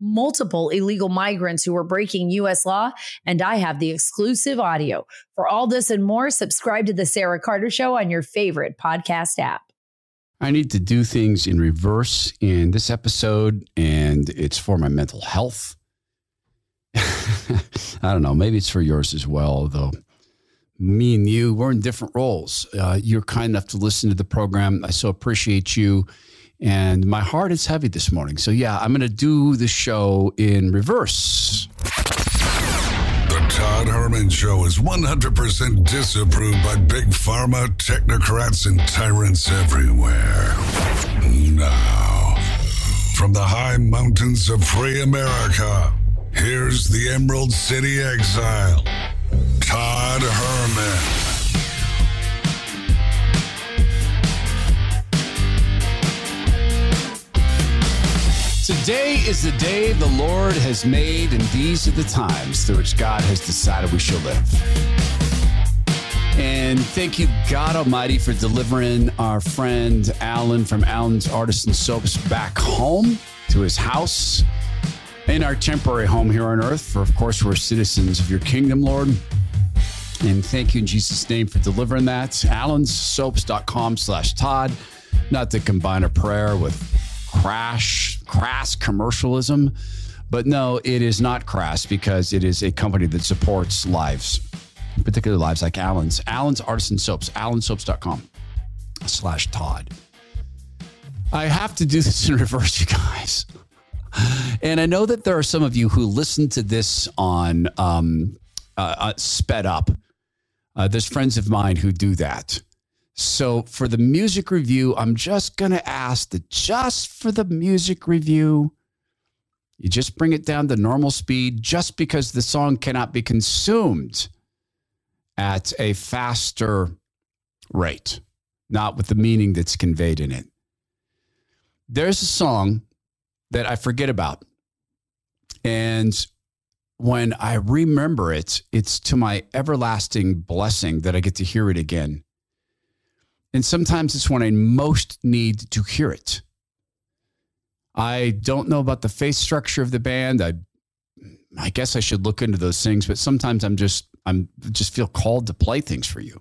multiple illegal migrants who were breaking U.S. law, and I have the exclusive audio. For all this and more, subscribe to The Sarah Carter Show on your favorite podcast app. I need to do things in reverse in this episode, and it's for my mental health. I don't know. Maybe it's for yours as well, though. Me and you, we're in different roles. Uh, you're kind enough to listen to the program. I so appreciate you and my heart is heavy this morning. So, yeah, I'm going to do the show in reverse. The Todd Herman Show is 100% disapproved by big pharma, technocrats, and tyrants everywhere. Now, from the high mountains of free America, here's the Emerald City exile, Todd Herman. Today is the day the Lord has made, and these are the times through which God has decided we shall live. And thank you, God Almighty, for delivering our friend Alan from Alan's Artisan Soaps back home to his house in our temporary home here on earth. For, of course, we're citizens of your kingdom, Lord. And thank you in Jesus' name for delivering that. Alan'sSoaps.com slash Todd. Not to combine a prayer with crash, crass commercialism. But no, it is not crass because it is a company that supports lives, particularly lives like Alan's. Alan's Artisan Soaps, alansoaps.com slash Todd. I have to do this in reverse, you guys. And I know that there are some of you who listen to this on um, uh, uh, sped up. Uh, there's friends of mine who do that. So for the music review, I'm just going to ask that just for the music review, you just bring it down to normal speed just because the song cannot be consumed at a faster rate, not with the meaning that's conveyed in it. There's a song that I forget about. And when I remember it, it's to my everlasting blessing that I get to hear it again. And sometimes it's when I most need to hear it. I don't know about the face structure of the band. I I guess I should look into those things, but sometimes I'm just I'm just feel called to play things for you.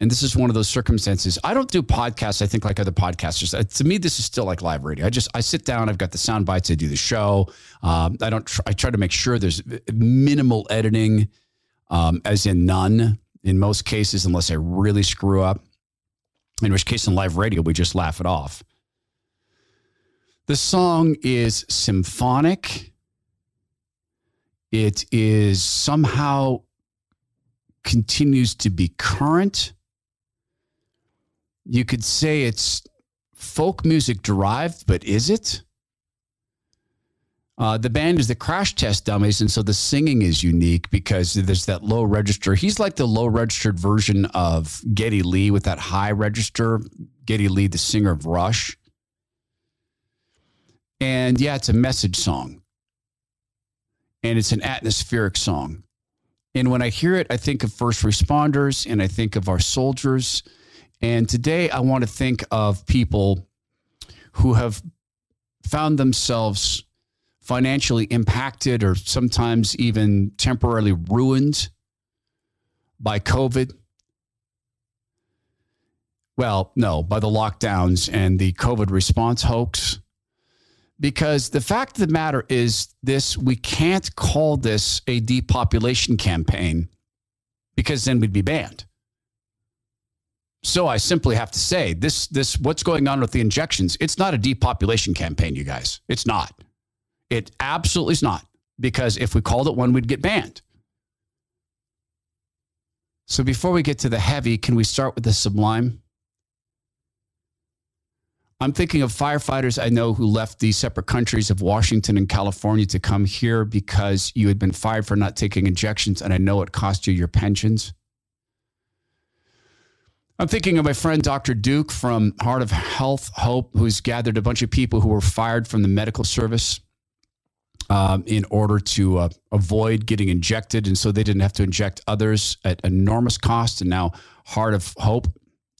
And this is one of those circumstances. I don't do podcasts, I think, like other podcasters. Uh, to me, this is still like live radio. I just I sit down, I've got the sound bites, I do the show. Um, I don't tr- I try to make sure there's minimal editing, um, as in none in most cases, unless I really screw up in which case in live radio, we just laugh it off. The song is symphonic. It is somehow continues to be current. You could say it's folk music derived, but is it? Uh, the band is the crash test dummies, and so the singing is unique because there's that low register. He's like the low registered version of Geddy Lee with that high register. Geddy Lee, the singer of Rush. And yeah, it's a message song. And it's an atmospheric song. And when I hear it, I think of first responders and I think of our soldiers. And today I want to think of people who have found themselves financially impacted or sometimes even temporarily ruined by COVID? Well, no, by the lockdowns and the COVID response hoax. Because the fact of the matter is this we can't call this a depopulation campaign because then we'd be banned. So I simply have to say this this what's going on with the injections, it's not a depopulation campaign, you guys. It's not. It absolutely is not, because if we called it one, we'd get banned. So before we get to the heavy, can we start with the sublime? I'm thinking of firefighters I know who left the separate countries of Washington and California to come here because you had been fired for not taking injections, and I know it cost you your pensions. I'm thinking of my friend Dr. Duke from Heart of Health Hope, who's gathered a bunch of people who were fired from the medical service um, in order to uh, avoid getting injected. And so they didn't have to inject others at enormous cost. And now Heart of Hope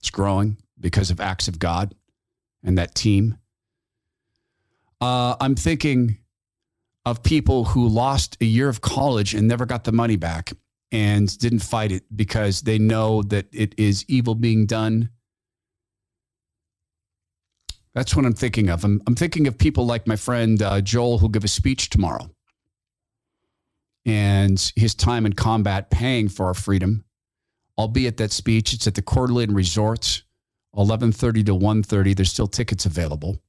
is growing because of acts of God and that team. Uh, I'm thinking of people who lost a year of college and never got the money back and didn't fight it because they know that it is evil being done. That's what I'm thinking of. I'm, I'm thinking of people like my friend uh, Joel, who'll give a speech tomorrow, and his time in combat paying for our freedom. I'll be at that speech. It's at the Coeur d'Alene Resort, 11:30 to 1:30. There's still tickets available.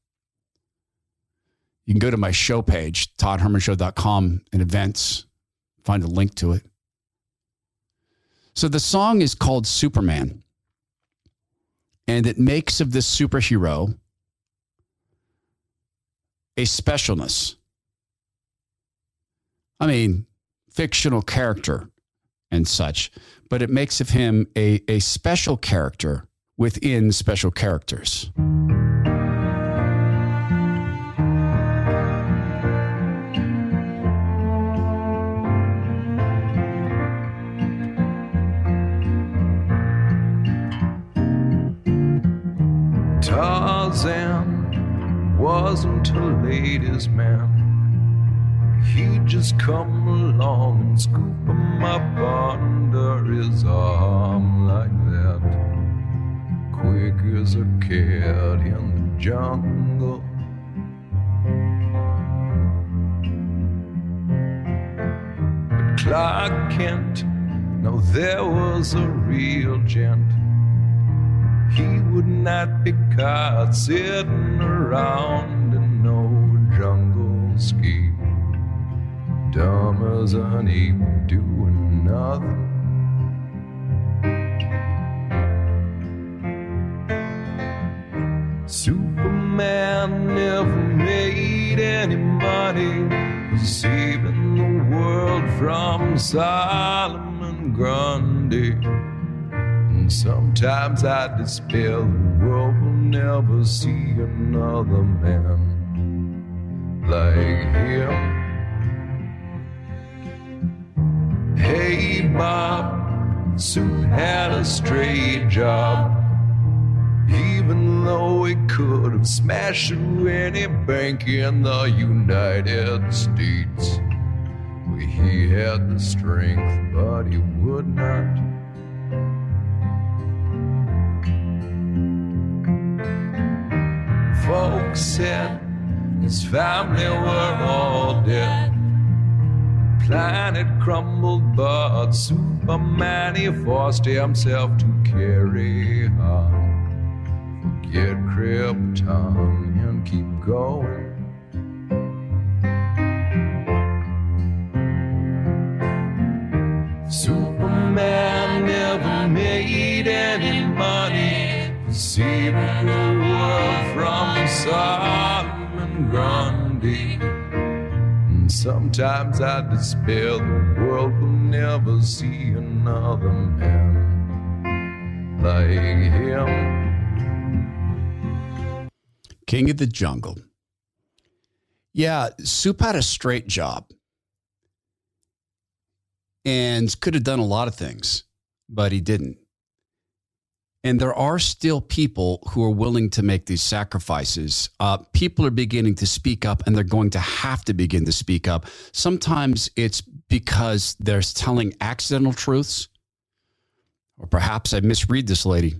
You can go to my show page, toddhermanshow.com, and events, find a link to it. So the song is called Superman. And it makes of this superhero a specialness. I mean, fictional character and such, but it makes of him a, a special character within special characters. Tarzan wasn't a ladies' man. He'd just come along and scoop him up under his arm like that. Quick as a cat in the jungle. But Clark Kent, no, there was a real gent he would not be caught sitting around in no jungle ski. Dumb as an ape doing nothing. Superman never made any money saving the world from Solomon Grundy. And sometimes I despair the world never see another man like him. Hey, Bob, Sue had a straight job. Even though he could have smashed through any bank in the United States, he had the strength, but he would not. Folks said his family were all dead. Planet crumbled, but Superman he forced himself to carry on. Forget Krypton and keep going. Superman never made any money world Solomon Grundy. And sometimes I despair the world will never see another man like him. King of the Jungle. Yeah, Soup had a straight job and could have done a lot of things, but he didn't. And there are still people who are willing to make these sacrifices. Uh, people are beginning to speak up, and they're going to have to begin to speak up. Sometimes it's because they're telling accidental truths, or perhaps I misread this lady.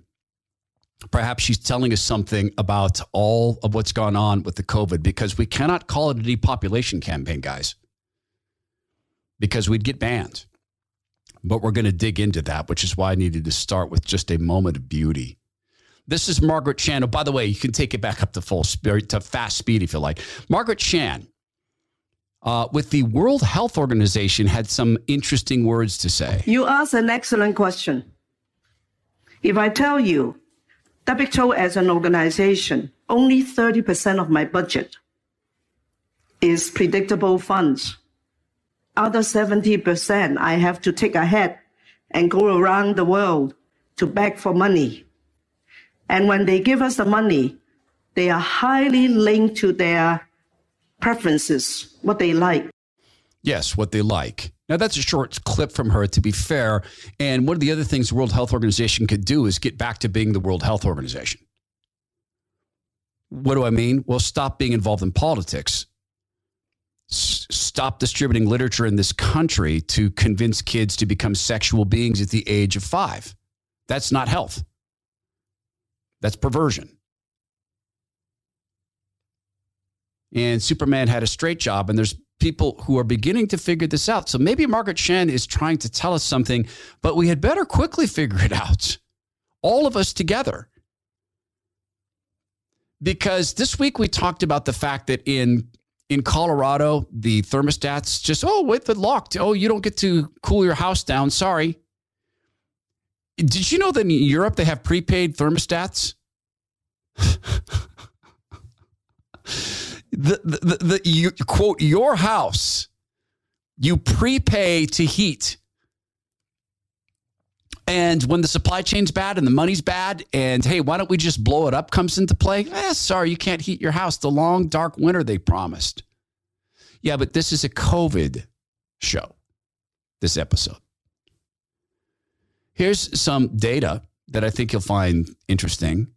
Perhaps she's telling us something about all of what's gone on with the COVID because we cannot call it a depopulation campaign, guys, because we'd get banned. But we're going to dig into that, which is why I needed to start with just a moment of beauty. This is Margaret Chan. Oh, by the way, you can take it back up to full speed, to fast speed if you like. Margaret Chan, uh, with the World Health Organization, had some interesting words to say. You asked an excellent question. If I tell you, WHO as an organization, only 30% of my budget is predictable funds. Other 70% I have to take ahead and go around the world to beg for money And when they give us the money, they are highly linked to their preferences, what they like. Yes, what they like. Now, that's a short clip from her, to be fair. And one of the other things the World Health Organization could do is get back to being the World Health Organization. What do I mean? Well, stop being involved in politics. Stop distributing literature in this country to convince kids to become sexual beings at the age of five. That's not health. That's perversion. And Superman had a straight job, and there's people who are beginning to figure this out. So maybe Margaret Chan is trying to tell us something, but we had better quickly figure it out. All of us together. Because this week we talked about the fact that in in Colorado, the thermostats just, oh, wait, they're locked. Oh, you don't get to cool your house down. Sorry. Did you know that in Europe they have prepaid thermostats? the, the, the, the you, quote, your house, you prepay to heat. And when the supply chain's bad and the money's bad, and hey, why don't we just blow it up comes into play? Eh, sorry, you can't heat your house. The long, dark winter they promised. Yeah, but this is a COVID show, this episode. Here's some data that I think you'll find interesting.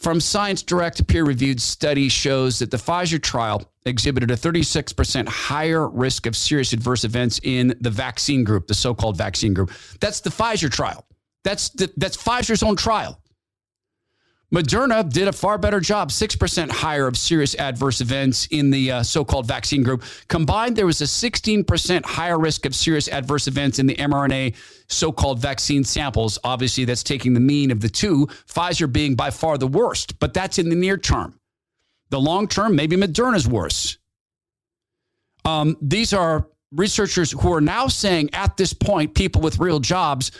From Science Direct, peer reviewed study shows that the Pfizer trial exhibited a 36% higher risk of serious adverse events in the vaccine group, the so called vaccine group. That's the Pfizer trial. That's, the, that's Pfizer's own trial. Moderna did a far better job, 6% higher of serious adverse events in the uh, so called vaccine group. Combined, there was a 16% higher risk of serious adverse events in the mRNA so called vaccine samples. Obviously, that's taking the mean of the two, Pfizer being by far the worst, but that's in the near term. The long term, maybe Moderna's worse. Um, these are researchers who are now saying at this point, people with real jobs,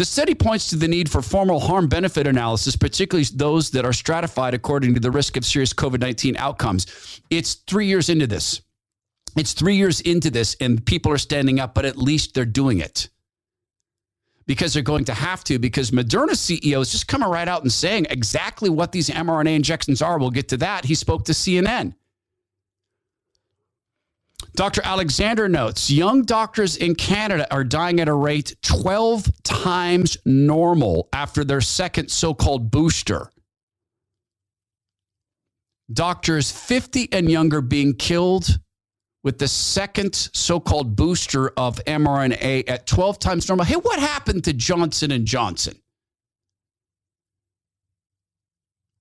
the study points to the need for formal harm benefit analysis, particularly those that are stratified according to the risk of serious COVID 19 outcomes. It's three years into this. It's three years into this, and people are standing up, but at least they're doing it because they're going to have to, because Moderna CEO is just coming right out and saying exactly what these mRNA injections are. We'll get to that. He spoke to CNN. Dr. Alexander notes young doctors in Canada are dying at a rate 12 times normal after their second so called booster. Doctors 50 and younger being killed with the second so-called booster of mRNA at 12 times normal. Hey, what happened to Johnson and Johnson?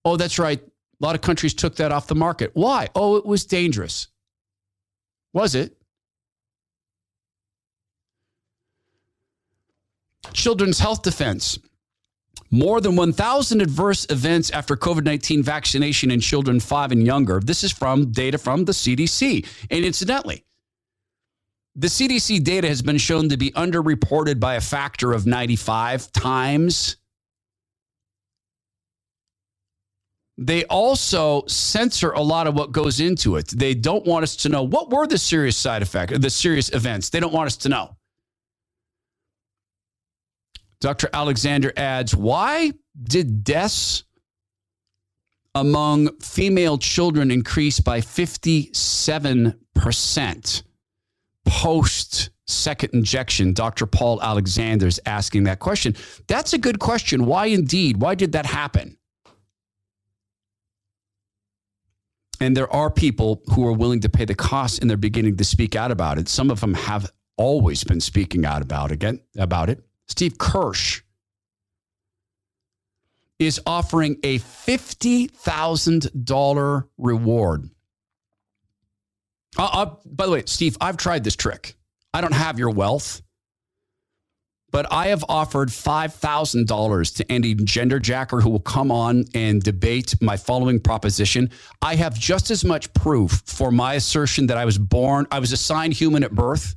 Oh, that's right. A lot of countries took that off the market. Why? Oh, it was dangerous. Was it? Children's Health Defense. More than 1,000 adverse events after COVID 19 vaccination in children five and younger. This is from data from the CDC. And incidentally, the CDC data has been shown to be underreported by a factor of 95 times. They also censor a lot of what goes into it. They don't want us to know what were the serious side effects, the serious events. They don't want us to know. Dr. Alexander adds, why did deaths among female children increase by 57% post second injection? Dr. Paul Alexander is asking that question. That's a good question. Why indeed? Why did that happen? And there are people who are willing to pay the cost and they're beginning to speak out about it. Some of them have always been speaking out about again about it. Steve Kirsch is offering a $50,000 reward. Uh, uh, by the way, Steve, I've tried this trick. I don't have your wealth, but I have offered $5,000 to any gender jacker who will come on and debate my following proposition. I have just as much proof for my assertion that I was born, I was assigned human at birth,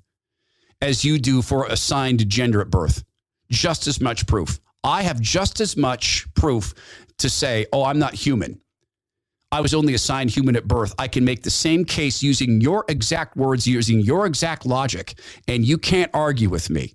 as you do for assigned gender at birth just as much proof. I have just as much proof to say, oh, I'm not human. I was only assigned human at birth. I can make the same case using your exact words, using your exact logic, and you can't argue with me.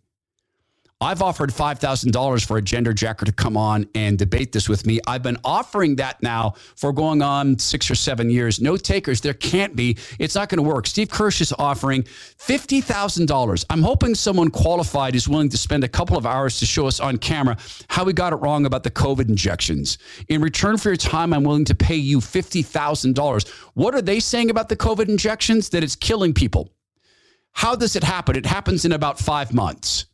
I've offered $5,000 for a gender jacker to come on and debate this with me. I've been offering that now for going on six or seven years. No takers. There can't be. It's not going to work. Steve Kirsch is offering $50,000. I'm hoping someone qualified is willing to spend a couple of hours to show us on camera how we got it wrong about the COVID injections. In return for your time, I'm willing to pay you $50,000. What are they saying about the COVID injections? That it's killing people. How does it happen? It happens in about five months.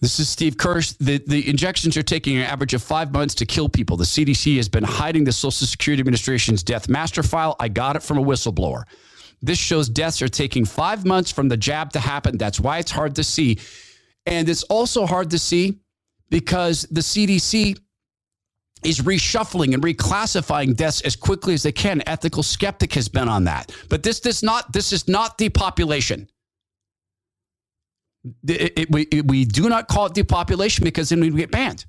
This is Steve Kirsch. The, the injections are taking an average of five months to kill people. The CDC has been hiding the Social Security Administration's death master file. I got it from a whistleblower. This shows deaths are taking five months from the jab to happen. That's why it's hard to see. And it's also hard to see because the CDC is reshuffling and reclassifying deaths as quickly as they can. Ethical skeptic has been on that. But this does not this is not depopulation. It, it, we, it, we do not call it depopulation because then we get banned.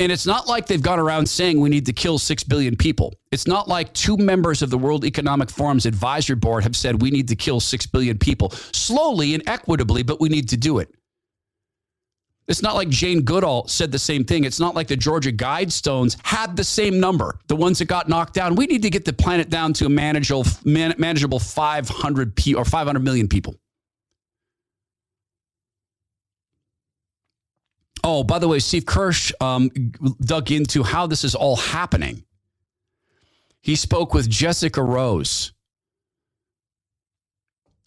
And it's not like they've gone around saying we need to kill 6 billion people. It's not like two members of the World Economic Forum's advisory board have said we need to kill 6 billion people slowly and equitably, but we need to do it. It's not like Jane Goodall said the same thing. It's not like the Georgia Guidestones had the same number, the ones that got knocked down. We need to get the planet down to a manageable, man, manageable 500 p or 500 million people. Oh, by the way, Steve Kirsch um, dug into how this is all happening. He spoke with Jessica Rose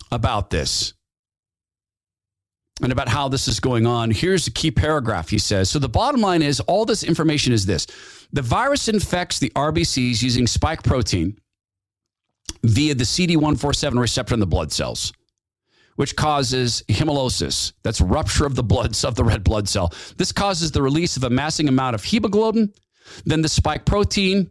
about this and about how this is going on. Here's a key paragraph he says. So the bottom line is all this information is this the virus infects the RBCs using spike protein via the CD147 receptor in the blood cells, which causes hemolysis. That's rupture of the blood of the red blood cell. This causes the release of a massing amount of hemoglobin. Then the spike protein,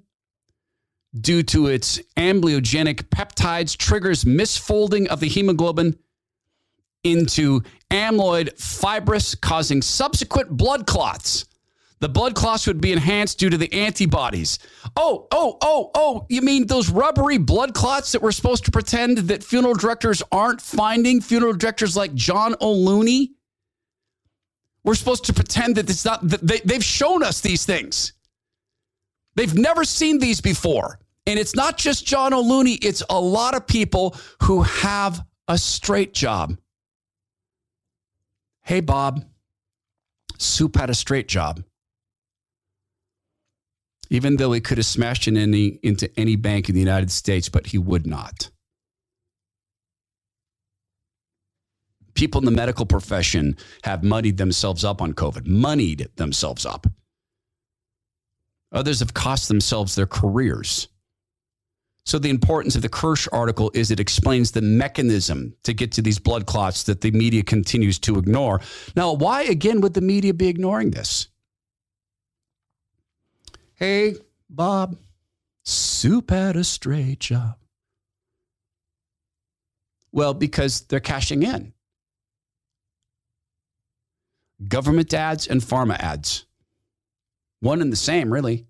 due to its amyloidogenic peptides, triggers misfolding of the hemoglobin into amyloid fibrous, causing subsequent blood clots. The blood clots would be enhanced due to the antibodies. Oh, oh, oh, oh, you mean those rubbery blood clots that we're supposed to pretend that funeral directors aren't finding? Funeral directors like John O'Looney? We're supposed to pretend that it's not, that they, they've shown us these things. They've never seen these before. And it's not just John O'Looney, it's a lot of people who have a straight job. Hey, Bob, Soup had a straight job. Even though he could have smashed in any, into any bank in the United States, but he would not. People in the medical profession have moneyed themselves up on COVID, moneyed themselves up. Others have cost themselves their careers. So, the importance of the Kirsch article is it explains the mechanism to get to these blood clots that the media continues to ignore. Now, why again would the media be ignoring this? Hey, Bob, soup had a straight job. Well, because they're cashing in. Government ads and pharma ads. One and the same, really.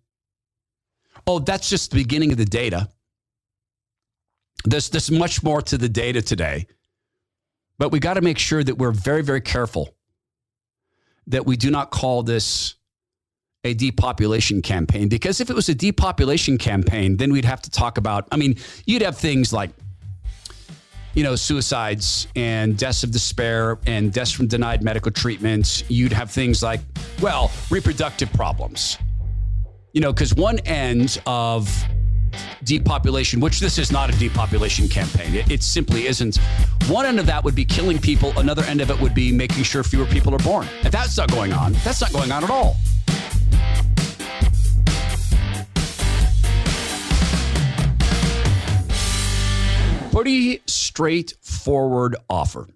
Oh, that's just the beginning of the data. There's, there's much more to the data today, but we got to make sure that we're very, very careful that we do not call this a depopulation campaign because if it was a depopulation campaign, then we'd have to talk about, I mean, you'd have things like, you know, suicides and deaths of despair and deaths from denied medical treatments. You'd have things like, well, reproductive problems. You know, because one end of depopulation, which this is not a depopulation campaign. It, it, simply isn't. One end of that would be killing people, another end of it would be making sure fewer people are born. And that's not going on. That's not going on at all. Pretty straightforward offer.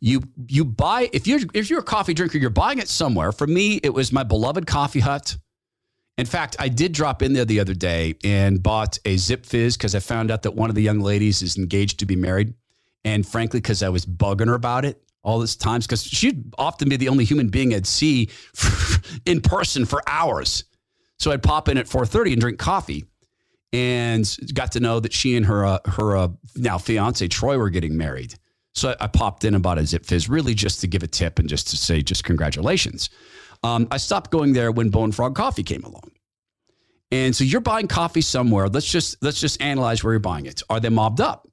You you buy if you if you're a coffee drinker, you're buying it somewhere. For me, it was my beloved coffee hut in fact, I did drop in there the other day and bought a Zip Fizz because I found out that one of the young ladies is engaged to be married. And frankly, because I was bugging her about it all this times, because she'd often be the only human being I'd see in person for hours. So I'd pop in at 4:30 and drink coffee, and got to know that she and her uh, her uh, now fiance Troy were getting married. So I, I popped in and bought a Zip Fizz, really just to give a tip and just to say, just congratulations. Um, I stopped going there when Bone Frog Coffee came along. And so you're buying coffee somewhere. Let's just let's just analyze where you're buying it. Are they mobbed up?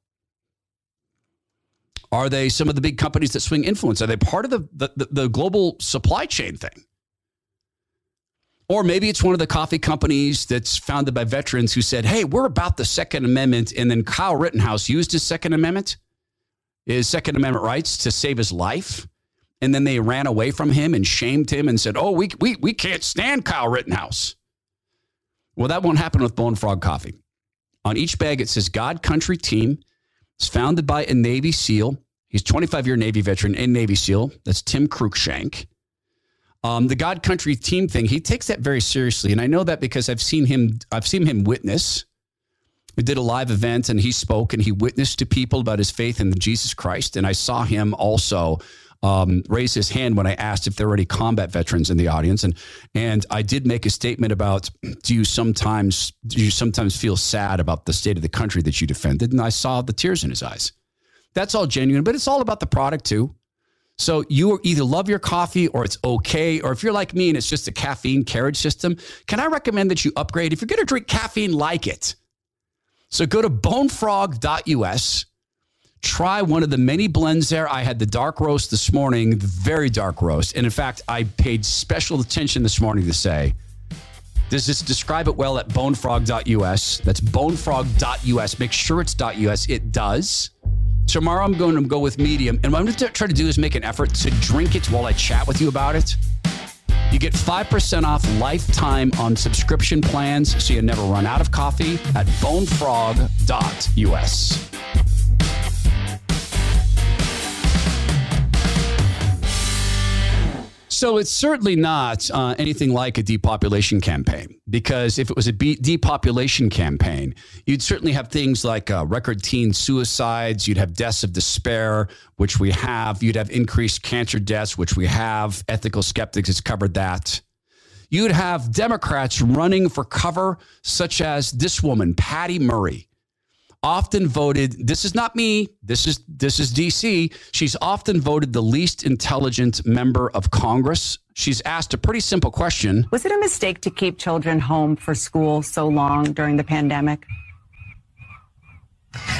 Are they some of the big companies that swing influence? Are they part of the, the, the global supply chain thing? Or maybe it's one of the coffee companies that's founded by veterans who said, hey, we're about the Second Amendment. And then Kyle Rittenhouse used his Second Amendment, his Second Amendment rights to save his life. And then they ran away from him and shamed him and said, oh, we, we, we can't stand Kyle Rittenhouse. Well, that won't happen with Bone Frog Coffee. On each bag, it says God Country Team. It's founded by a Navy SEAL. He's 25 year Navy veteran and Navy SEAL. That's Tim Cruikshank. Um, the God Country team thing, he takes that very seriously, and I know that because I've seen him. I've seen him witness. We did a live event, and he spoke and he witnessed to people about his faith in Jesus Christ. And I saw him also um, raise his hand when I asked if there were any combat veterans in the audience, and and I did make a statement about do you sometimes do you sometimes feel sad about the state of the country that you defended? And I saw the tears in his eyes. That's all genuine, but it's all about the product too. So you either love your coffee or it's okay. Or if you're like me and it's just a caffeine carriage system, can I recommend that you upgrade? If you're going to drink caffeine, like it. So go to bonefrog.us. Try one of the many blends there. I had the dark roast this morning, very dark roast. And in fact, I paid special attention this morning to say, does this describe it well at bonefrog.us? That's bonefrog.us. Make sure it's .us. It does. Tomorrow I'm going to go with medium. And what I'm going to try to do is make an effort to drink it while I chat with you about it. You get 5% off lifetime on subscription plans so you never run out of coffee at bonefrog.us. So it's certainly not uh, anything like a depopulation campaign because if it was a be- depopulation campaign, you'd certainly have things like uh, record teen suicides, you'd have deaths of despair, which we have, you'd have increased cancer deaths, which we have. Ethical skeptics has covered that. You'd have Democrats running for cover, such as this woman, Patty Murray often voted this is not me this is this is DC she's often voted the least intelligent member of Congress. She's asked a pretty simple question. Was it a mistake to keep children home for school so long during the pandemic?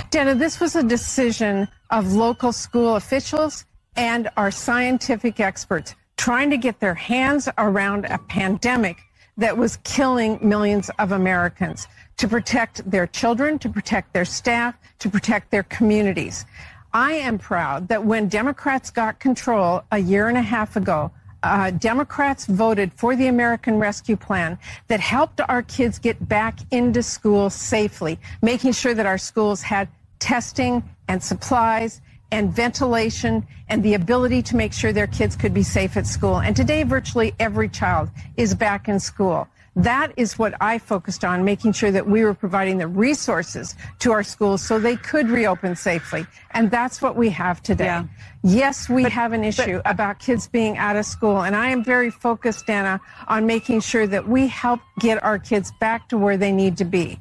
Dana this was a decision of local school officials and our scientific experts trying to get their hands around a pandemic that was killing millions of Americans to protect their children, to protect their staff, to protect their communities. I am proud that when Democrats got control a year and a half ago, uh, Democrats voted for the American Rescue Plan that helped our kids get back into school safely, making sure that our schools had testing and supplies and ventilation and the ability to make sure their kids could be safe at school. And today, virtually every child is back in school. That is what I focused on, making sure that we were providing the resources to our schools so they could reopen safely. And that's what we have today. Yeah. Yes, we but, have an issue but, about kids being out of school. And I am very focused, Dana, on making sure that we help get our kids back to where they need to be.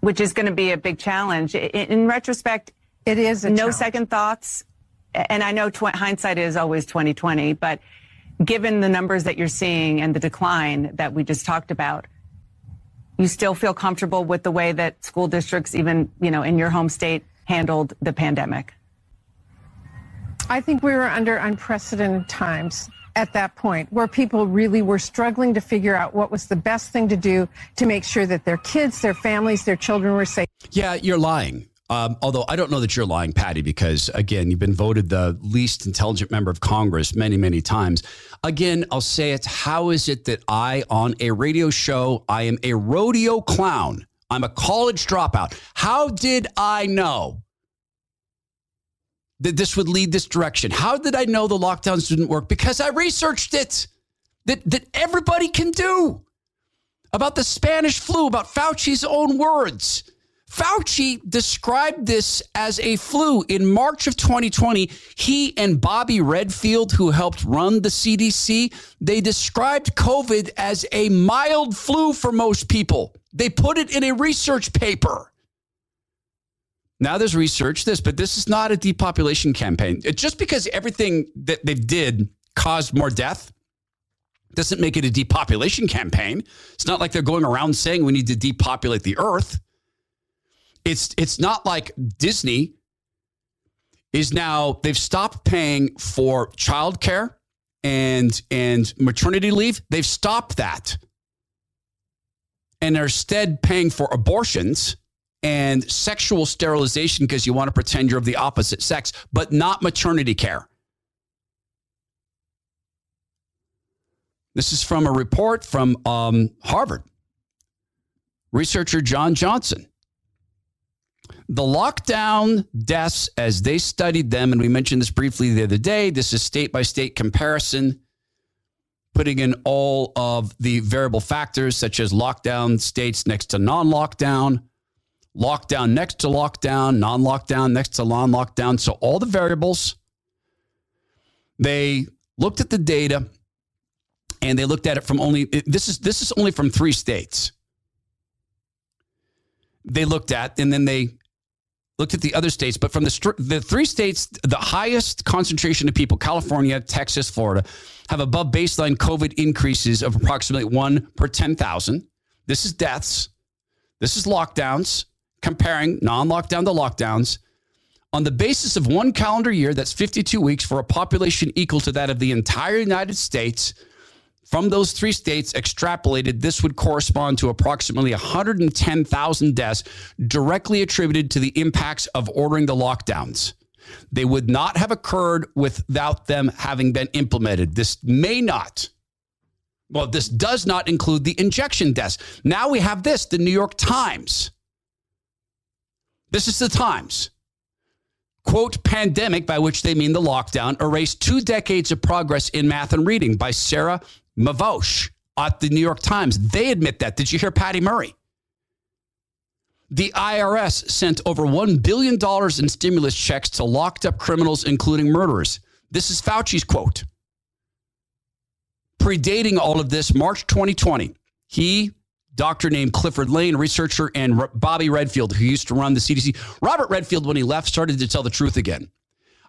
Which is going to be a big challenge. In, in retrospect, it is no challenge. second thoughts. And I know tw- hindsight is always 2020, but given the numbers that you're seeing and the decline that we just talked about, you still feel comfortable with the way that school districts, even, you know, in your home state, handled the pandemic? I think we were under unprecedented times at that point where people really were struggling to figure out what was the best thing to do to make sure that their kids, their families, their children were safe. Yeah, you're lying. Um, although I don't know that you're lying, Patty, because again, you've been voted the least intelligent member of Congress many, many times. Again, I'll say it. How is it that I, on a radio show, I am a rodeo clown? I'm a college dropout. How did I know that this would lead this direction? How did I know the lockdowns didn't work? Because I researched it. That that everybody can do about the Spanish flu, about Fauci's own words. Fauci described this as a flu in March of 2020. He and Bobby Redfield, who helped run the CDC, they described COVID as a mild flu for most people. They put it in a research paper. Now there's research this, but this is not a depopulation campaign. It, just because everything that they did caused more death doesn't make it a depopulation campaign. It's not like they're going around saying we need to depopulate the earth. It's it's not like Disney is now they've stopped paying for childcare and and maternity leave. They've stopped that. And they're instead paying for abortions and sexual sterilization because you want to pretend you're of the opposite sex, but not maternity care. This is from a report from um, Harvard. Researcher John Johnson. The lockdown deaths, as they studied them, and we mentioned this briefly the other day, this is state by state comparison, putting in all of the variable factors, such as lockdown states next to non lockdown, lockdown next to lockdown, non lockdown next to non lockdown. So all the variables. They looked at the data and they looked at it from only this is this is only from three states. They looked at and then they looked at the other states, but from the the three states, the highest concentration of people, California, Texas, Florida, have above baseline COVID increases of approximately one per ten thousand. This is deaths. This is lockdowns. Comparing non-lockdown to lockdowns. On the basis of one calendar year, that's 52 weeks for a population equal to that of the entire United States, from those three states extrapolated, this would correspond to approximately 110,000 deaths directly attributed to the impacts of ordering the lockdowns. They would not have occurred without them having been implemented. This may not. Well, this does not include the injection deaths. Now we have this the New York Times. This is the Times. Quote, pandemic, by which they mean the lockdown, erased two decades of progress in math and reading by Sarah Mervosh at the New York Times. They admit that. Did you hear Patty Murray? The IRS sent over $1 billion in stimulus checks to locked up criminals, including murderers. This is Fauci's quote. Predating all of this, March 2020, he, doctor named Clifford Lane, researcher, and Bobby Redfield, who used to run the CDC. Robert Redfield, when he left, started to tell the truth again.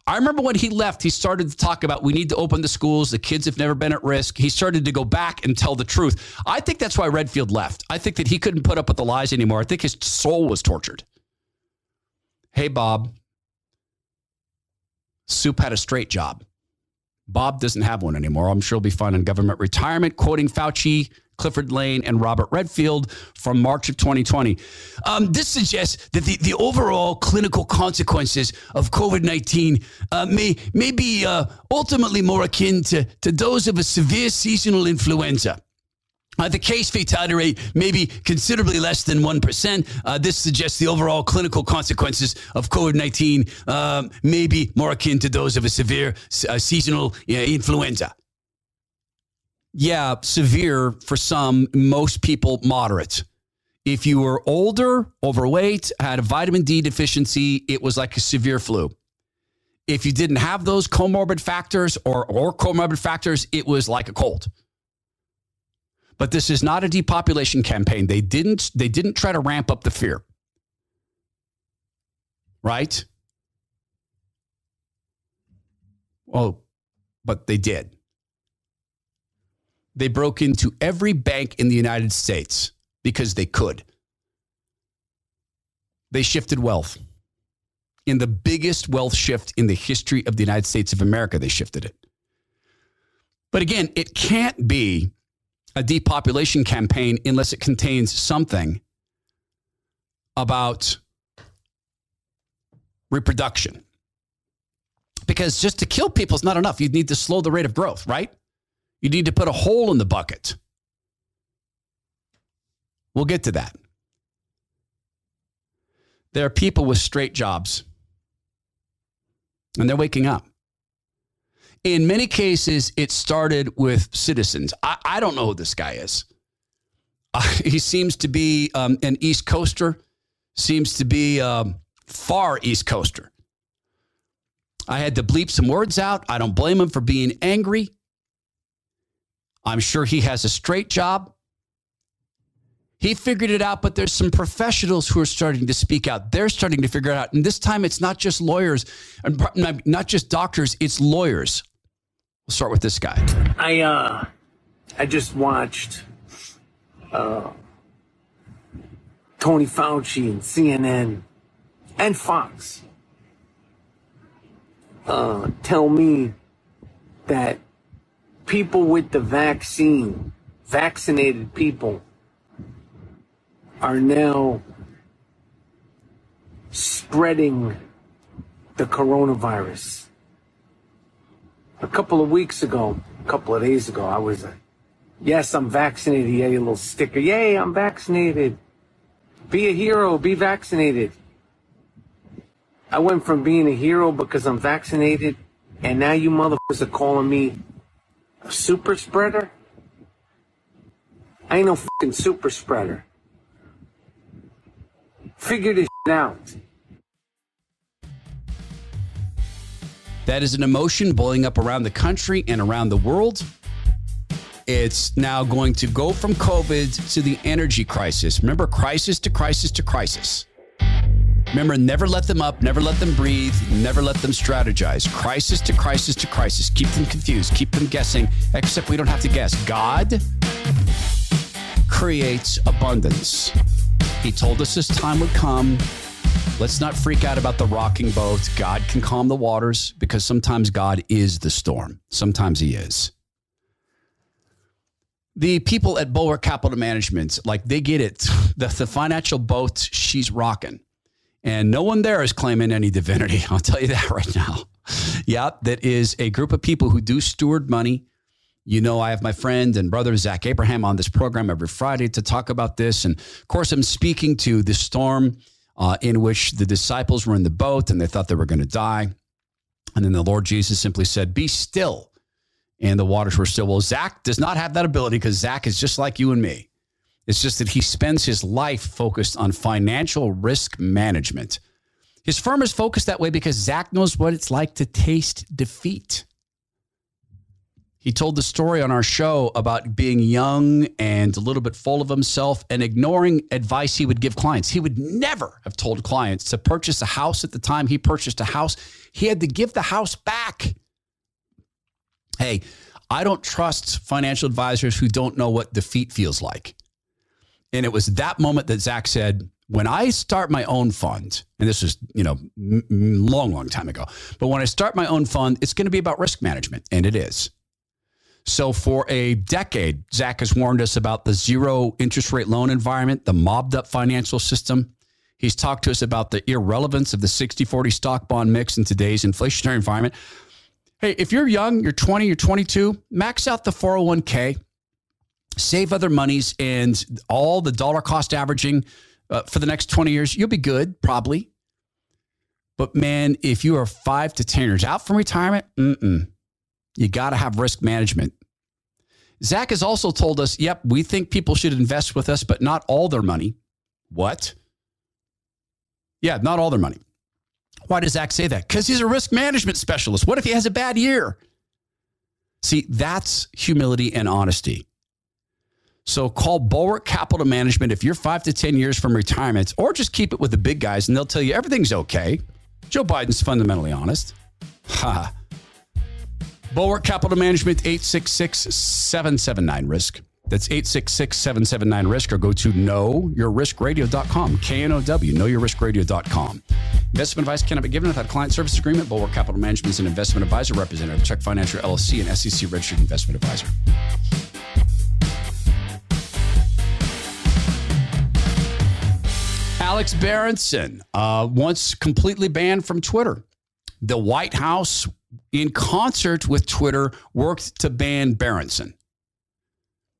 I remember when he left, he started to talk about we need to open the schools. The kids have never been at risk. He started to go back and tell the truth. I think that's why Redfield left. I think that he couldn't put up with the lies anymore. I think his soul was tortured. Hey, Bob. Soup had a straight job. Bob doesn't have one anymore. I'm sure he'll be fine in government retirement. Quoting Fauci, Clifford Lane, and Robert Redfield from March of 2020. Um, this suggests that the, the overall clinical consequences of COVID 19 uh, may, may be uh, ultimately more akin to, to those of a severe seasonal influenza. Uh, the case fatality rate may be considerably less than 1%. Uh, this suggests the overall clinical consequences of COVID 19 um, may be more akin to those of a severe uh, seasonal influenza yeah, severe for some, most people moderate. If you were older, overweight, had a vitamin D deficiency, it was like a severe flu. If you didn't have those comorbid factors or, or comorbid factors, it was like a cold. But this is not a depopulation campaign. They didn't they didn't try to ramp up the fear. Right? Oh, but they did. They broke into every bank in the United States because they could. They shifted wealth. In the biggest wealth shift in the history of the United States of America, they shifted it. But again, it can't be a depopulation campaign unless it contains something about reproduction. Because just to kill people is not enough. You need to slow the rate of growth, right? You need to put a hole in the bucket. We'll get to that. There are people with straight jobs, and they're waking up. In many cases, it started with citizens. I, I don't know who this guy is. Uh, he seems to be um, an East Coaster, seems to be a um, far East Coaster. I had to bleep some words out. I don't blame him for being angry. I'm sure he has a straight job. He figured it out, but there's some professionals who are starting to speak out. They're starting to figure it out. And this time it's not just lawyers, not just doctors, it's lawyers. We'll start with this guy. I uh I just watched uh Tony Fauci and CNN and Fox uh, tell me that people with the vaccine, vaccinated people, are now spreading the coronavirus. A couple of weeks ago, a couple of days ago, I was, yes, I'm vaccinated. Yay, a little sticker. Yay, I'm vaccinated. Be a hero, be vaccinated. I went from being a hero because I'm vaccinated, and now you motherfuckers are calling me a super spreader? I ain't no fucking super spreader. Figure this out. That is an emotion boiling up around the country and around the world. It's now going to go from COVID to the energy crisis. Remember, crisis to crisis to crisis. Remember, never let them up, never let them breathe, never let them strategize. Crisis to crisis to crisis. Keep them confused, keep them guessing, except we don't have to guess. God creates abundance. He told us this time would come. Let's not freak out about the rocking boat. God can calm the waters because sometimes God is the storm. Sometimes He is the people at Bulwark Capital Management, like they get it. The, the financial boat she's rocking. And no one there is claiming any divinity. I'll tell you that right now. yeah, that is a group of people who do steward money. You know, I have my friend and brother Zach Abraham on this program every Friday to talk about this. And of course, I'm speaking to the storm uh, in which the disciples were in the boat and they thought they were going to die. And then the Lord Jesus simply said, Be still and the waters were still. Well, Zach does not have that ability because Zach is just like you and me. It's just that he spends his life focused on financial risk management. His firm is focused that way because Zach knows what it's like to taste defeat. He told the story on our show about being young and a little bit full of himself and ignoring advice he would give clients. He would never have told clients to purchase a house at the time he purchased a house. He had to give the house back hey, I don't trust financial advisors who don't know what defeat feels like. And it was that moment that Zach said, when I start my own fund, and this was, you know, long, long time ago, but when I start my own fund, it's going to be about risk management, and it is. So for a decade, Zach has warned us about the zero interest rate loan environment, the mobbed up financial system. He's talked to us about the irrelevance of the 60 40 stock bond mix in today's inflationary environment. Hey, if you're young, you're 20, you're 22, max out the 401k, save other monies, and all the dollar cost averaging uh, for the next 20 years, you'll be good, probably. But man, if you are five to 10 years out from retirement, you got to have risk management. Zach has also told us, yep, we think people should invest with us, but not all their money. What? Yeah, not all their money. Why does Zach say that? Because he's a risk management specialist. What if he has a bad year? See, that's humility and honesty. So call Bulwark Capital Management if you're five to 10 years from retirement, or just keep it with the big guys and they'll tell you everything's okay. Joe Biden's fundamentally honest. Ha. Bulwark Capital Management, 866 779 risk. That's 866 779 risk or go to knowyourriskradio.com. K N O W, knowyourriskradio.com. Investment advice cannot be given without a client service agreement. Bulwark Capital Management is an investment advisor representative, Check Financial LLC, and SEC registered investment advisor. Alex Berenson, uh, once completely banned from Twitter. The White House, in concert with Twitter, worked to ban Berenson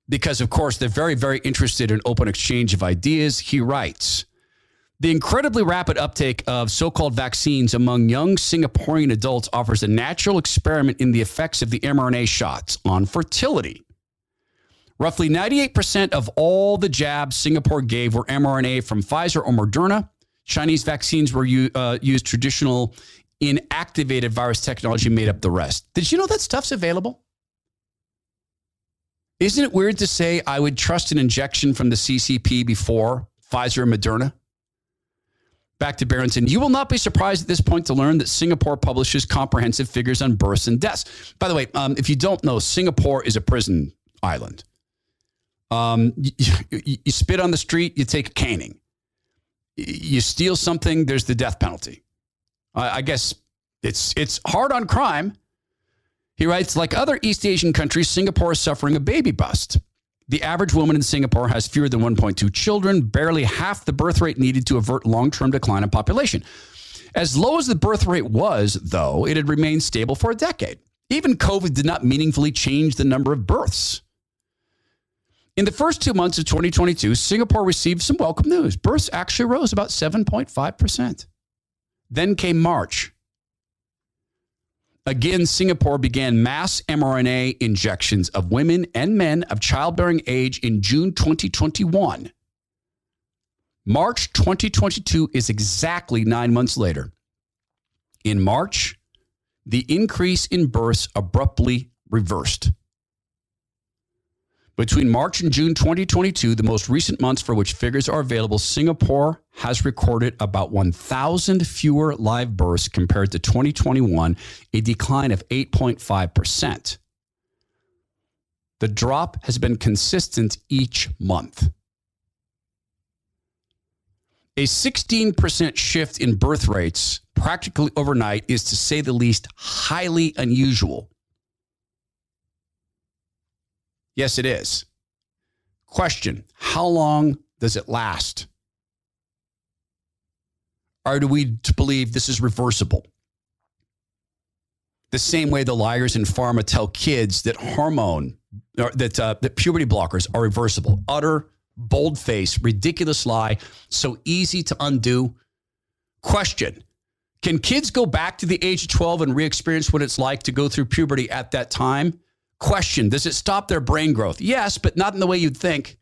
because, of course, they're very, very interested in open exchange of ideas. He writes The incredibly rapid uptake of so called vaccines among young Singaporean adults offers a natural experiment in the effects of the mRNA shots on fertility. Roughly 98% of all the jabs Singapore gave were mRNA from Pfizer or Moderna. Chinese vaccines were uh, used traditional inactivated virus technology made up the rest. Did you know that stuff's available? Isn't it weird to say I would trust an injection from the CCP before Pfizer and Moderna? Back to Berenson. You will not be surprised at this point to learn that Singapore publishes comprehensive figures on births and deaths. By the way, um, if you don't know, Singapore is a prison island. Um, you, you, you spit on the street, you take a caning. You steal something, there's the death penalty. I, I guess it's it's hard on crime. He writes, like other East Asian countries, Singapore is suffering a baby bust. The average woman in Singapore has fewer than 1.2 children, barely half the birth rate needed to avert long term decline in population. As low as the birth rate was, though, it had remained stable for a decade. Even COVID did not meaningfully change the number of births. In the first two months of 2022, Singapore received some welcome news. Births actually rose about 7.5%. Then came March. Again, Singapore began mass mRNA injections of women and men of childbearing age in June 2021. March 2022 is exactly nine months later. In March, the increase in births abruptly reversed. Between March and June 2022, the most recent months for which figures are available, Singapore has recorded about 1,000 fewer live births compared to 2021, a decline of 8.5%. The drop has been consistent each month. A 16% shift in birth rates practically overnight is, to say the least, highly unusual. Yes, it is. Question How long does it last? Or do we believe this is reversible? The same way the liars in pharma tell kids that hormone, or that, uh, that puberty blockers are reversible. Utter, bold face, ridiculous lie, so easy to undo. Question Can kids go back to the age of 12 and re experience what it's like to go through puberty at that time? Question Does it stop their brain growth? Yes, but not in the way you'd think.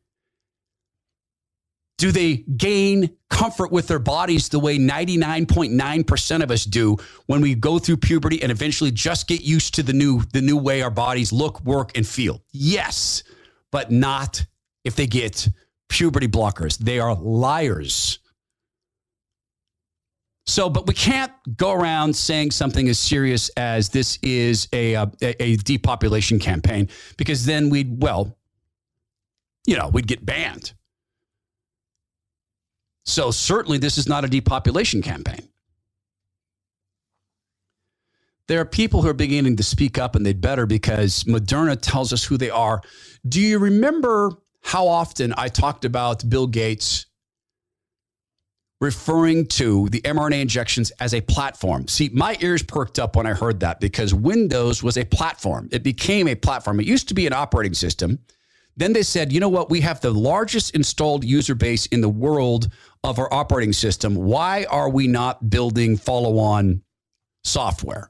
Do they gain comfort with their bodies the way 99.9% of us do when we go through puberty and eventually just get used to the new the new way our bodies look, work and feel? Yes, but not if they get puberty blockers. They are liars. So, but we can't go around saying something as serious as this is a, uh, a, a depopulation campaign because then we'd, well, you know, we'd get banned. So, certainly, this is not a depopulation campaign. There are people who are beginning to speak up, and they'd better because Moderna tells us who they are. Do you remember how often I talked about Bill Gates referring to the mRNA injections as a platform. See, my ears perked up when I heard that because Windows was a platform. It became a platform. It used to be an operating system. Then they said, you know what? We have the largest installed user base in the world of our operating system. Why are we not building follow on software?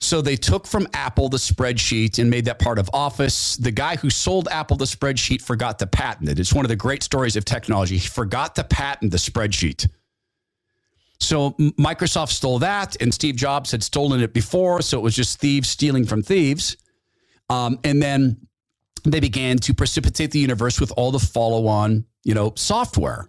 So they took from Apple the spreadsheet and made that part of Office. The guy who sold Apple the spreadsheet forgot to patent it. It's one of the great stories of technology. He forgot to patent the spreadsheet. So Microsoft stole that, and Steve Jobs had stolen it before. So it was just thieves stealing from thieves. Um, and then they began to precipitate the universe with all the follow-on, you know, software.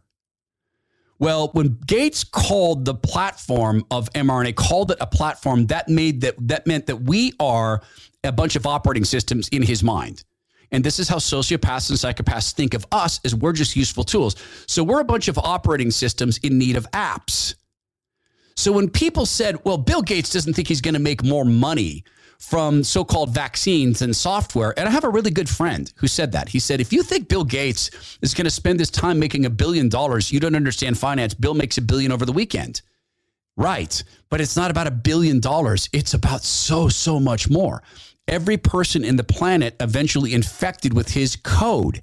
Well, when Gates called the platform of mRNA, called it a platform, that made that that meant that we are a bunch of operating systems in his mind. And this is how sociopaths and psychopaths think of us as we're just useful tools. So we're a bunch of operating systems in need of apps. So when people said, well, Bill Gates doesn't think he's going to make more money from so called vaccines and software. And I have a really good friend who said that. He said, if you think Bill Gates is going to spend his time making a billion dollars, you don't understand finance. Bill makes a billion over the weekend. Right. But it's not about a billion dollars, it's about so, so much more. Every person in the planet eventually infected with his code.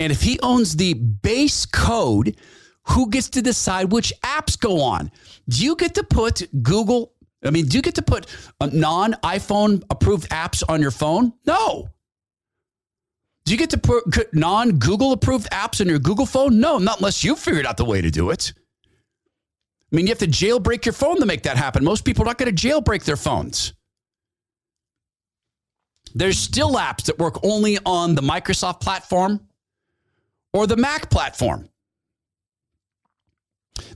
And if he owns the base code, who gets to decide which apps go on? Do you get to put Google I mean, do you get to put uh, non iPhone approved apps on your phone? No. Do you get to put non Google approved apps on your Google phone? No, not unless you figured out the way to do it. I mean, you have to jailbreak your phone to make that happen. Most people are not going to jailbreak their phones. There's still apps that work only on the Microsoft platform or the Mac platform.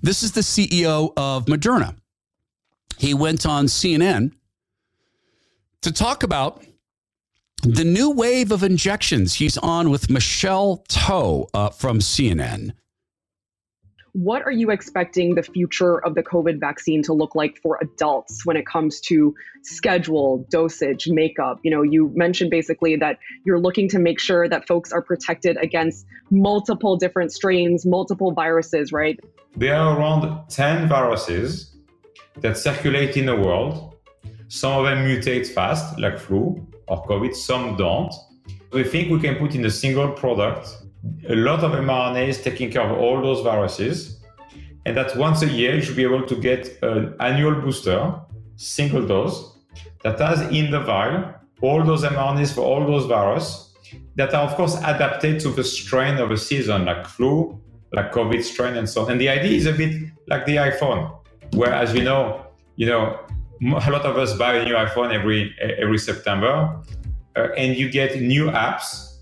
This is the CEO of Moderna. He went on CNN to talk about the new wave of injections. He's on with Michelle Toh uh, from CNN. What are you expecting the future of the COVID vaccine to look like for adults when it comes to schedule, dosage, makeup? You know, you mentioned basically that you're looking to make sure that folks are protected against multiple different strains, multiple viruses, right? There are around 10 viruses that circulate in the world. Some of them mutate fast, like flu or COVID, some don't. We think we can put in a single product a lot of mRNAs taking care of all those viruses. And that once a year, you should be able to get an annual booster, single dose, that has in the vial all those mRNAs for all those viruses that are, of course, adapted to the strain of a season, like flu, like COVID strain, and so on. And the idea is a bit like the iPhone, where, as you know, you know, a lot of us buy a new iPhone every every September, uh, and you get new apps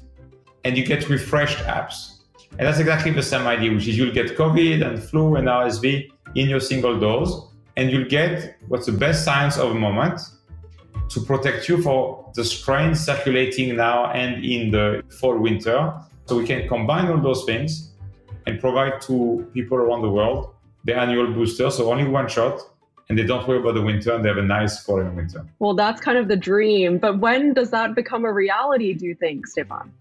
and you get refreshed apps. And that's exactly the same idea, which is you'll get COVID and flu and RSV in your single dose, and you'll get what's the best science of the moment to protect you for the strains circulating now and in the fall winter. So we can combine all those things and provide to people around the world the annual booster. So only one shot, and they don't worry about the winter and they have a nice fall and winter. Well, that's kind of the dream. But when does that become a reality, do you think, Stefan?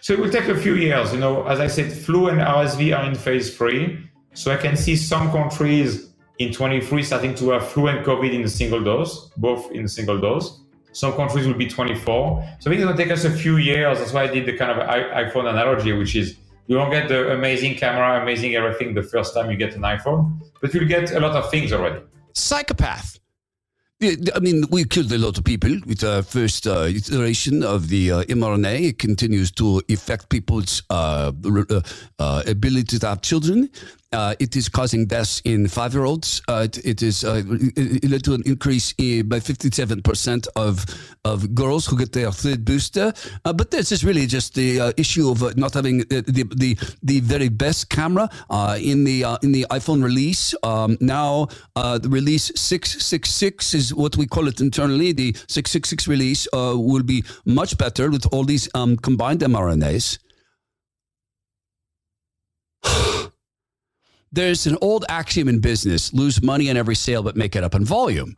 So it will take a few years. You know, as I said, flu and RSV are in phase three. So I can see some countries in 23 starting to have flu and COVID in a single dose, both in a single dose. Some countries will be 24. So I think it's going to take us a few years. That's why I did the kind of iPhone analogy, which is you won't get the amazing camera, amazing everything the first time you get an iPhone, but you'll get a lot of things already. Psychopath. I mean, we killed a lot of people with the first uh, iteration of the uh, mRNA. It continues to affect people's uh, uh, uh ability to have children. Uh, it is causing deaths in five-year-olds. Uh, it, it is uh, it led to an increase in, by 57% of of girls who get their third booster. Uh, but this is really just the uh, issue of uh, not having the, the the very best camera in the in the iPhone release. Um, now the release 666 is what we call it internally. The 666 release will be much better with all these um, combined mRNAs. There's an old axiom in business lose money on every sale, but make it up in volume.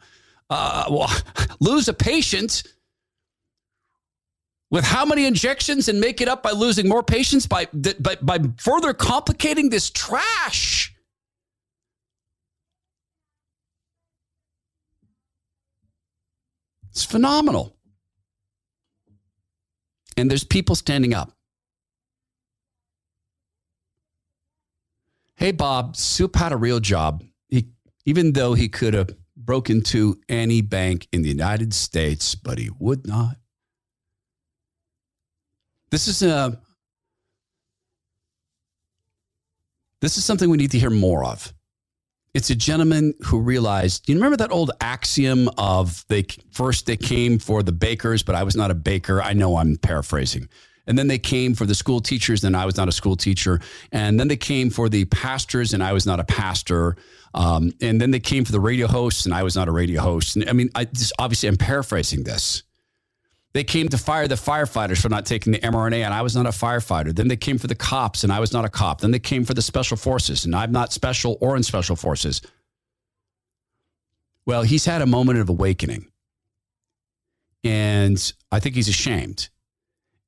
Uh, well, lose a patient with how many injections and make it up by losing more patients by, by, by further complicating this trash. It's phenomenal. And there's people standing up. Hey, Bob, Soup had a real job. He, even though he could have broken into any bank in the United States, but he would not. This is a this is something we need to hear more of. It's a gentleman who realized. You remember that old axiom of they first they came for the bakers, but I was not a baker. I know I'm paraphrasing. And then they came for the school teachers, and I was not a school teacher. And then they came for the pastors, and I was not a pastor. Um, and then they came for the radio hosts, and I was not a radio host. And I mean, I just obviously I'm paraphrasing this. They came to fire the firefighters for not taking the mRNA, and I was not a firefighter. Then they came for the cops, and I was not a cop. Then they came for the special forces, and I'm not special or in special forces. Well, he's had a moment of awakening. And I think he's ashamed.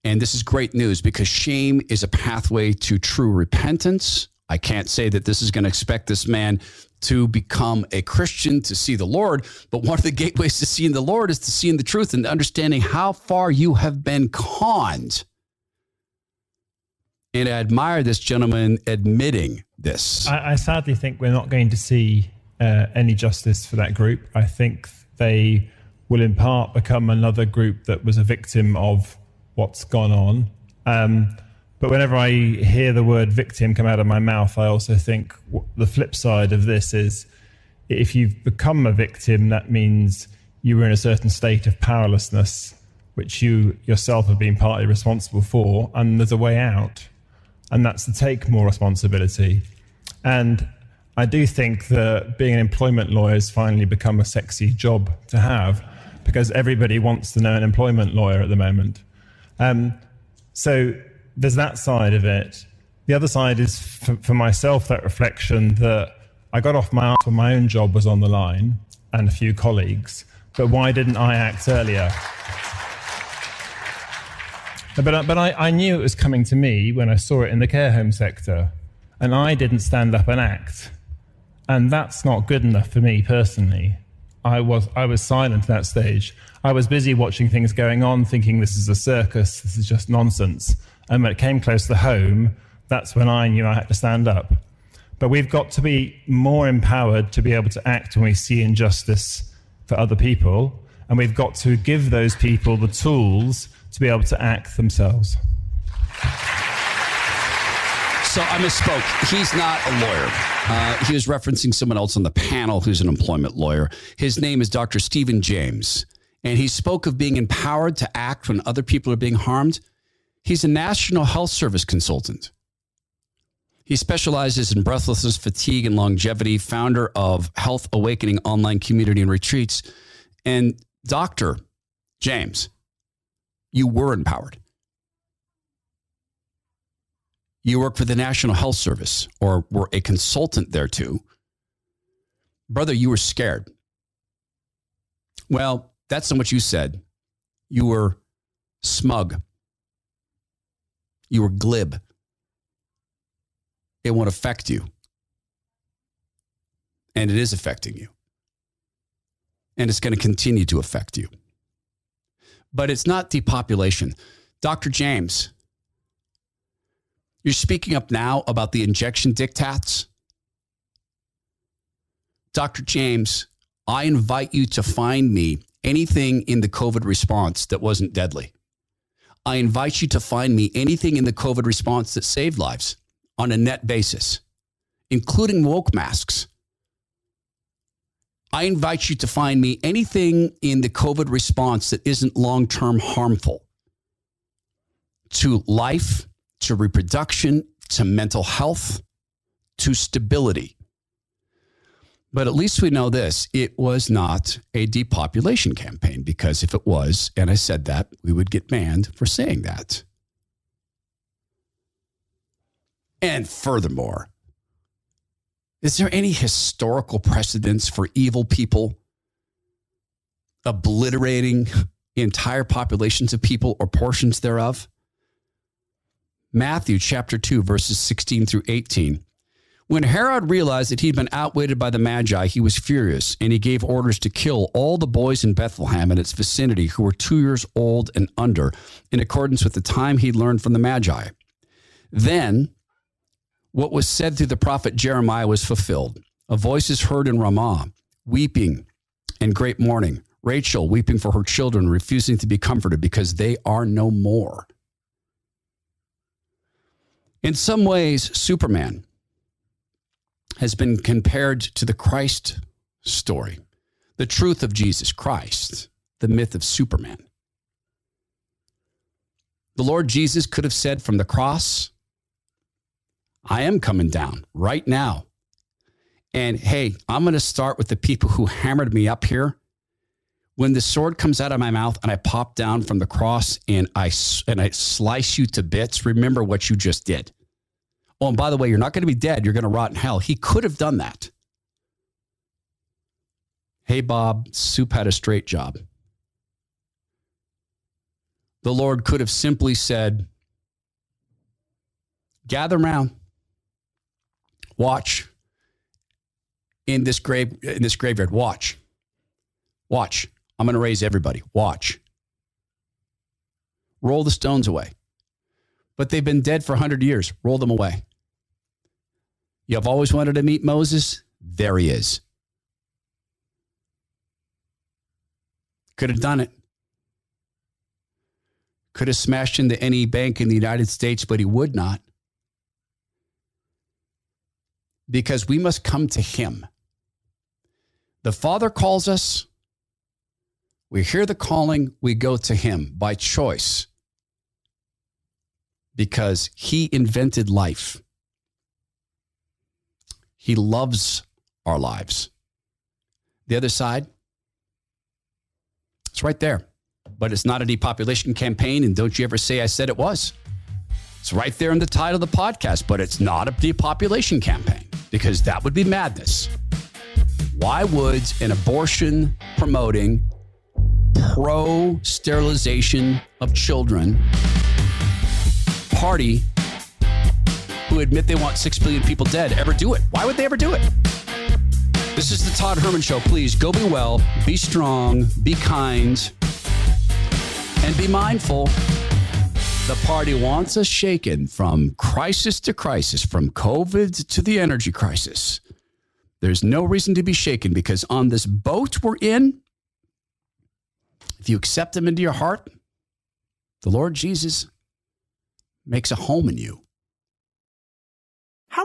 And this is great news because shame is a pathway to true repentance. I can't say that this is going to expect this man to become a Christian to see the Lord, but one of the gateways to seeing the Lord is to seeing the truth and understanding how far you have been conned. And I admire this gentleman admitting this. I, I sadly think we're not going to see uh, any justice for that group. I think they will, in part, become another group that was a victim of what's gone on. Um, but whenever I hear the word victim come out of my mouth, I also think the flip side of this is if you've become a victim, that means you were in a certain state of powerlessness which you yourself have been partly responsible for, and there's a way out, and that's to take more responsibility. And I do think that being an employment lawyer has finally become a sexy job to have because everybody wants to know an employment lawyer at the moment. Um, so there's that side of it. The other side is for, for myself that reflection that I got off my when my own job was on the line and a few colleagues, but why didn't I act earlier? But, but I, I knew it was coming to me when I saw it in the care home sector, and I didn't stand up and act. And that's not good enough for me personally. I was, I was silent at that stage. I was busy watching things going on, thinking this is a circus, this is just nonsense. And when it came close to home, that's when I knew I had to stand up. But we've got to be more empowered to be able to act when we see injustice for other people. And we've got to give those people the tools to be able to act themselves. So I misspoke. He's not a lawyer. Uh, he was referencing someone else on the panel who's an employment lawyer. His name is Dr. Stephen James. And he spoke of being empowered to act when other people are being harmed. He's a National Health Service consultant. He specializes in breathlessness, fatigue, and longevity, founder of Health Awakening online community and retreats. And Dr. James, you were empowered. You work for the National Health Service or were a consultant there too. Brother, you were scared. Well, that's not what you said. You were smug. You were glib. It won't affect you. And it is affecting you. And it's going to continue to affect you. But it's not depopulation. Dr. James, you're speaking up now about the injection diktats. Dr. James, I invite you to find me anything in the COVID response that wasn't deadly. I invite you to find me anything in the COVID response that saved lives on a net basis, including woke masks. I invite you to find me anything in the COVID response that isn't long term harmful to life, to reproduction, to mental health, to stability. But at least we know this it was not a depopulation campaign because if it was, and I said that, we would get banned for saying that. And furthermore, is there any historical precedence for evil people obliterating entire populations of people or portions thereof? Matthew chapter 2, verses 16 through 18. When Herod realized that he'd been outwitted by the Magi, he was furious, and he gave orders to kill all the boys in Bethlehem and its vicinity who were two years old and under, in accordance with the time he'd learned from the Magi. Then, what was said through the prophet Jeremiah was fulfilled. A voice is heard in Ramah, weeping and great mourning. Rachel weeping for her children, refusing to be comforted because they are no more. In some ways, Superman has been compared to the Christ story, the truth of Jesus Christ, the myth of Superman. The Lord Jesus could have said from the cross, I am coming down right now. And hey, I'm going to start with the people who hammered me up here when the sword comes out of my mouth and I pop down from the cross and I and I slice you to bits, remember what you just did. Oh, and by the way, you're not going to be dead. You're going to rot in hell. He could have done that. Hey, Bob, Soup had a straight job. The Lord could have simply said, Gather around, watch in this grave in this graveyard. Watch. Watch. I'm going to raise everybody. Watch. Roll the stones away. But they've been dead for 100 years. Roll them away. You've always wanted to meet Moses? There he is. Could have done it. Could have smashed into any bank in the United States, but he would not. Because we must come to him. The Father calls us, We hear the calling, we go to him by choice because he invented life. He loves our lives. The other side, it's right there. But it's not a depopulation campaign. And don't you ever say I said it was. It's right there in the title of the podcast, but it's not a depopulation campaign because that would be madness. Why would an abortion promoting, pro sterilization of children party who admit they want 6 billion people dead ever do it? Why would they ever do it? This is the Todd Herman Show. Please go be well, be strong, be kind, and be mindful. The party wants us shaken from crisis to crisis, from COVID to the energy crisis. There's no reason to be shaken because on this boat we're in, if you accept Him into your heart, the Lord Jesus makes a home in you. How